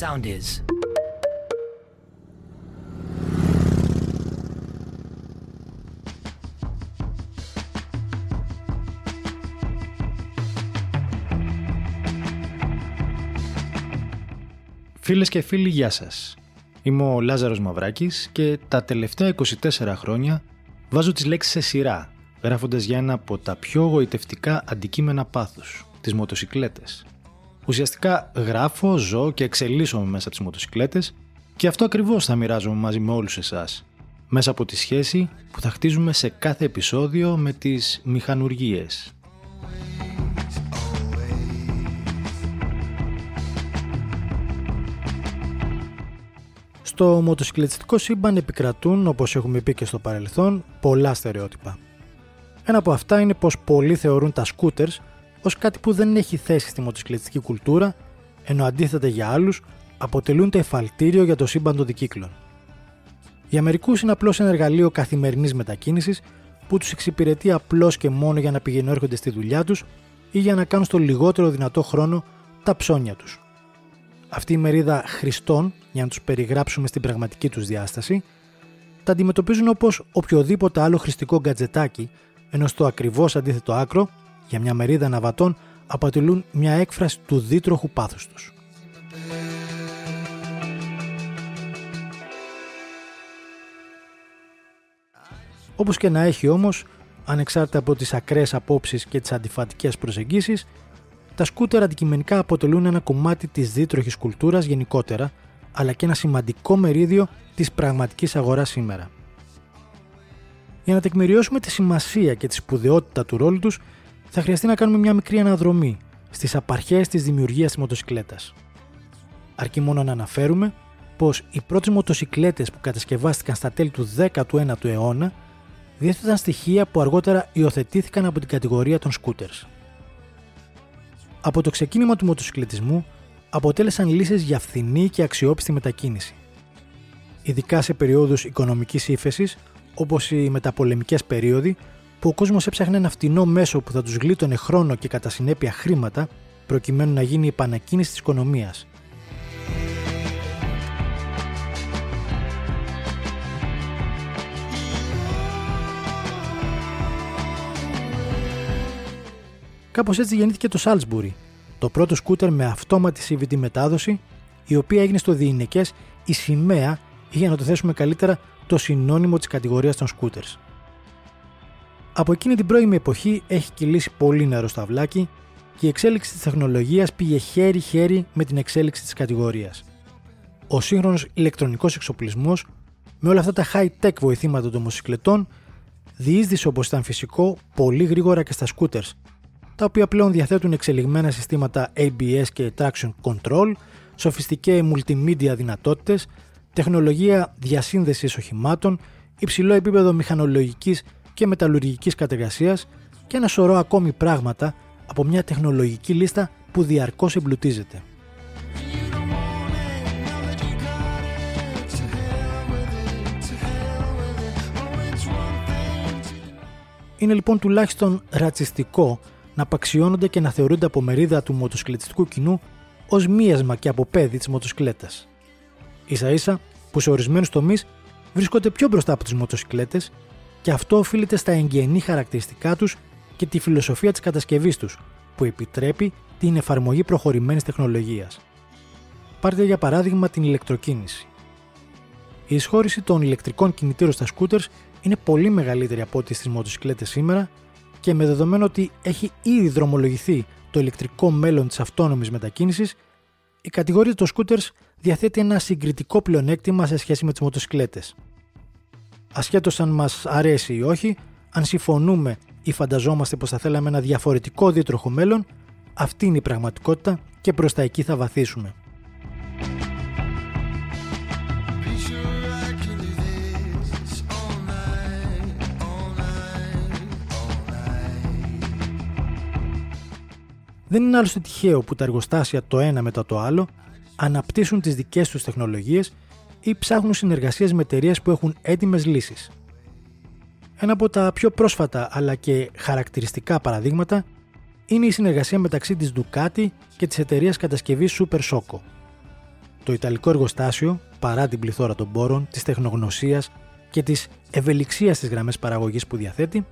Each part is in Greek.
sound is. Φίλες και φίλοι, γεια σας. Είμαι ο Λάζαρος Μαυράκης και τα τελευταία 24 χρόνια βάζω τις λέξεις σε σειρά, γράφοντας για ένα από τα πιο γοητευτικά αντικείμενα πάθους, τις μοτοσικλέτες. Ουσιαστικά γράφω, ζω και εξελίσσομαι μέσα από τις μοτοσικλέτες και αυτό ακριβώς θα μοιράζομαι μαζί με όλους εσάς, μέσα από τη σχέση που θα χτίζουμε σε κάθε επεισόδιο με τις μηχανουργίες. Στο μοτοσυκλετιστικό σύμπαν επικρατούν, όπως έχουμε πει και στο παρελθόν, πολλά στερεότυπα. Ένα από αυτά είναι πως πολλοί θεωρούν τα σκούτερς ως κάτι που δεν έχει θέση στη μοτοσυκλετιστική κουλτούρα, ενώ αντίθετα για άλλους αποτελούν το εφαλτήριο για το σύμπαν των δικύκλων. Για μερικούς είναι απλώς ένα εργαλείο καθημερινής μετακίνησης που τους εξυπηρετεί απλώς και μόνο για να πηγαίνουν έρχονται στη δουλειά τους ή για να κάνουν στο λιγότερο δυνατό χρόνο τα ψώνια τους. Αυτή η μερίδα χρηστών, για να τους περιγράψουμε στην πραγματική τους διάσταση, τα αντιμετωπίζουν όπως οποιοδήποτε άλλο χρηστικό γκατζετάκι, ενώ στο ακριβώς αντίθετο άκρο, για μια μερίδα αναβατών, αποτελούν μια έκφραση του δίτροχου πάθους τους. Όπως και να έχει όμως, ανεξάρτητα από τις ακραίες απόψεις και τις αντιφατικές προσεγγίσεις, τα σκούτερ αντικειμενικά αποτελούν ένα κομμάτι της δίτροχης κουλτούρας γενικότερα, αλλά και ένα σημαντικό μερίδιο της πραγματικής αγοράς σήμερα. Για να τεκμηριώσουμε τη σημασία και τη σπουδαιότητα του ρόλου τους, θα χρειαστεί να κάνουμε μια μικρή αναδρομή στις απαρχές της δημιουργίας της μοτοσυκλέτας. Αρκεί μόνο να αναφέρουμε πως οι πρώτες μοτοσυκλέτες που κατασκευάστηκαν στα τέλη του 19ου αιώνα διέθεταν στοιχεία που αργότερα υιοθετήθηκαν από την κατηγορία των scooters. Από το ξεκίνημα του μοτοσυκλετισμού αποτέλεσαν λύσεις για φθηνή και αξιόπιστη μετακίνηση. Ειδικά σε περιόδους οικονομικής ύφεσης, όπως οι μεταπολεμικές περίοδοι, που ο κόσμος έψαχνε ένα φτηνό μέσο που θα τους γλίτωνε χρόνο και κατά συνέπεια χρήματα, προκειμένου να γίνει η επανακίνηση της οικονομίας. Κάπως έτσι γεννήθηκε το Salisbury, το πρώτο σκούτερ με αυτόματη CVT μετάδοση, η οποία έγινε στο διηνεκές η σημαία ή για να το θέσουμε καλύτερα το συνώνυμο της κατηγορίας των scooters. Από εκείνη την πρώιμη εποχή έχει κυλήσει πολύ νερό στο αυλάκι και η εξέλιξη της τεχνολογίας πήγε χέρι-χέρι με την εξέλιξη της κατηγορίας. Ο σύγχρονος ηλεκτρονικός εξοπλισμός με όλα αυτά τα high-tech βοηθήματα των μοσυκλετών διείσδησε όπως ήταν φυσικό πολύ γρήγορα και στα scooters τα οποία πλέον διαθέτουν εξελιγμένα συστήματα ABS και Traction Control, σοφιστικέ multimedia δυνατότητες, τεχνολογία διασύνδεσης οχημάτων, υψηλό επίπεδο μηχανολογικής και μεταλλουργικής κατεργασίας και ένα σωρό ακόμη πράγματα από μια τεχνολογική λίστα που διαρκώς εμπλουτίζεται. Είναι λοιπόν τουλάχιστον ρατσιστικό να απαξιώνονται και να θεωρούνται από μερίδα του μοτοσυκλετιστικού κοινού ως μίασμα και αποπέδι της μοτοσυκλέτας. σα ίσα που σε ορισμένους τομείς βρίσκονται πιο μπροστά από τις μοτοσυκλέτες και αυτό οφείλεται στα εγγενή χαρακτηριστικά τους και τη φιλοσοφία της κατασκευής τους, που επιτρέπει την εφαρμογή προχωρημένης τεχνολογίας. Πάρτε για παράδειγμα την ηλεκτροκίνηση. Η εισχώρηση των ηλεκτρικών κινητήρων στα scooters είναι πολύ μεγαλύτερη από ό,τι στις μοτοσυκλέτες σήμερα και με δεδομένο ότι έχει ήδη δρομολογηθεί το ηλεκτρικό μέλλον της αυτόνομης μετακίνησης, η κατηγορία των scooters διαθέτει ένα συγκριτικό πλεονέκτημα σε σχέση με τις μοτοσυκλέτες. Ασχέτως αν μας αρέσει ή όχι, αν συμφωνούμε ή φανταζόμαστε πως θα θέλαμε ένα διαφορετικό δίτροχο μέλλον, αυτή είναι η πραγματικότητα και προς τα εκεί θα βαθίσουμε. Δεν είναι άλλωστε τυχαίο που τα εργοστάσια το ένα μετά το άλλο αναπτύσσουν τις δικές τους τεχνολογίες ή ψάχνουν συνεργασίες με εταιρείες που έχουν έτοιμες λύσεις. Ένα από τα πιο πρόσφατα αλλά και χαρακτηριστικά παραδείγματα είναι η συνεργασία μεταξύ της Ducati και της εταιρείας κατασκευής Super Soco. Το Το Ιταλικό εργοστάσιο, παρά την πληθώρα των πόρων, της τεχνογνωσίας και της ευελιξίας στις γραμμές παραγωγής που διαθέτει,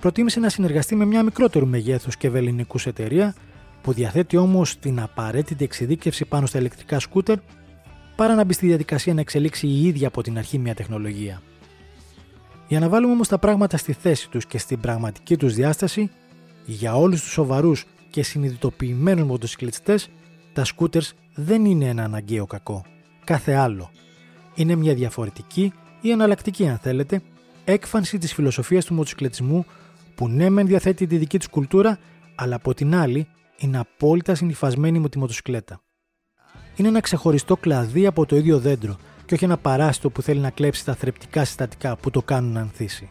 προτίμησε να συνεργαστεί με μια μικρότερου μεγέθους και ευελινικούς εταιρεία που διαθέτει όμως την απαραίτητη εξειδίκευση πάνω στα ηλεκτρικά σκούτερ παρά να μπει στη διαδικασία να εξελίξει η ίδια από την αρχή μια τεχνολογία. Για να βάλουμε όμως τα πράγματα στη θέση τους και στην πραγματική τους διάσταση, για όλους τους σοβαρούς και συνειδητοποιημένους μοτοσυκλετιστές, τα scooters δεν είναι ένα αναγκαίο κακό. Κάθε άλλο. Είναι μια διαφορετική ή εναλλακτική, αν θέλετε, έκφανση της φιλοσοφίας του μοτοσυκλετισμού που ναι, μεν διαθέτει τη δική του κουλτούρα, αλλά από την άλλη είναι απόλυτα συνυφασμένη με τη μοτοσυκλέτα. Είναι ένα ξεχωριστό κλαδί από το ίδιο δέντρο και όχι ένα παράστο που θέλει να κλέψει τα θρεπτικά συστατικά που το κάνουν να ανθίσει.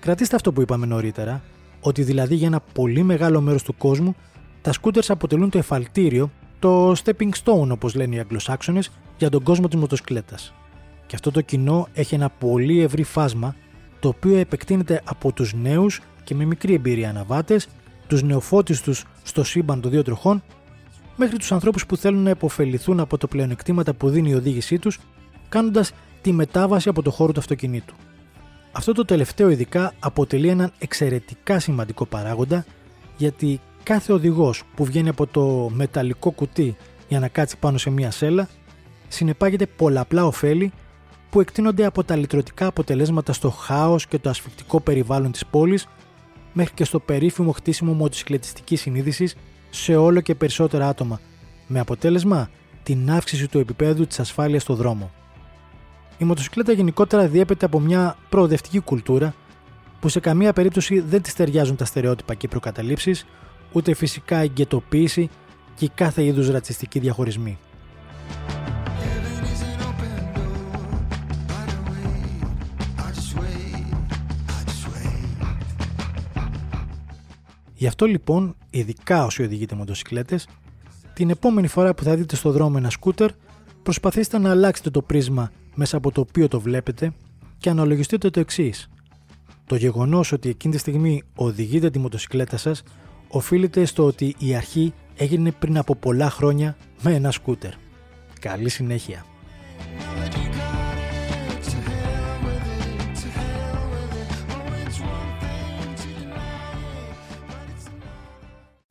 Κρατήστε αυτό που είπαμε νωρίτερα, ότι δηλαδή για ένα πολύ μεγάλο μέρος του κόσμου τα scooters αποτελούν το εφαλτήριο, το stepping stone όπως λένε οι Αγγλοσάξονες, για τον κόσμο της μοτοσκλέτας. Και αυτό το κοινό έχει ένα πολύ ευρύ φάσμα, το οποίο επεκτείνεται από τους νέους και με μικρή εμπειρία αναβάτες, τους νεοφώτιστους στο σύμπαν των δύο τροχών, μέχρι τους ανθρώπους που θέλουν να υποφεληθούν από το πλεονεκτήματα που δίνει η οδήγησή τους, κάνοντας τη μετάβαση από το χώρο του αυτοκινήτου. Αυτό το τελευταίο ειδικά αποτελεί έναν εξαιρετικά σημαντικό παράγοντα γιατί κάθε οδηγός που βγαίνει από το μεταλλικό κουτί για να κάτσει πάνω σε μία σέλα συνεπάγεται πολλαπλά ωφέλη που εκτείνονται από τα λυτρωτικά αποτελέσματα στο χάος και το ασφικτικό περιβάλλον της πόλης μέχρι και στο περίφημο χτίσιμο μοτοσυκλετιστικής συνείδησης σε όλο και περισσότερα άτομα με αποτέλεσμα την αύξηση του επίπεδου της ασφάλειας στο δρόμο. Η μοτοσυκλέτα γενικότερα διέπεται από μια προοδευτική κουλτούρα που σε καμία περίπτωση δεν της ταιριάζουν τα στερεότυπα και οι προκαταλήψει, ούτε φυσικά η γκαιτοποίηση και κάθε είδους ρατσιστική διαχωρισμοί. Γι' αυτό λοιπόν, ειδικά όσοι οδηγείτε μοτοσυκλέτες, την επόμενη φορά που θα δείτε στο δρόμο ένα σκούτερ, προσπαθήστε να αλλάξετε το πρίσμα μέσα από το οποίο το βλέπετε και αναλογιστείτε το εξής. Το γεγονός ότι εκείνη τη στιγμή οδηγείτε τη μοτοσυκλέτα σας οφείλεται στο ότι η αρχή έγινε πριν από πολλά χρόνια με ένα σκούτερ. Καλή συνέχεια.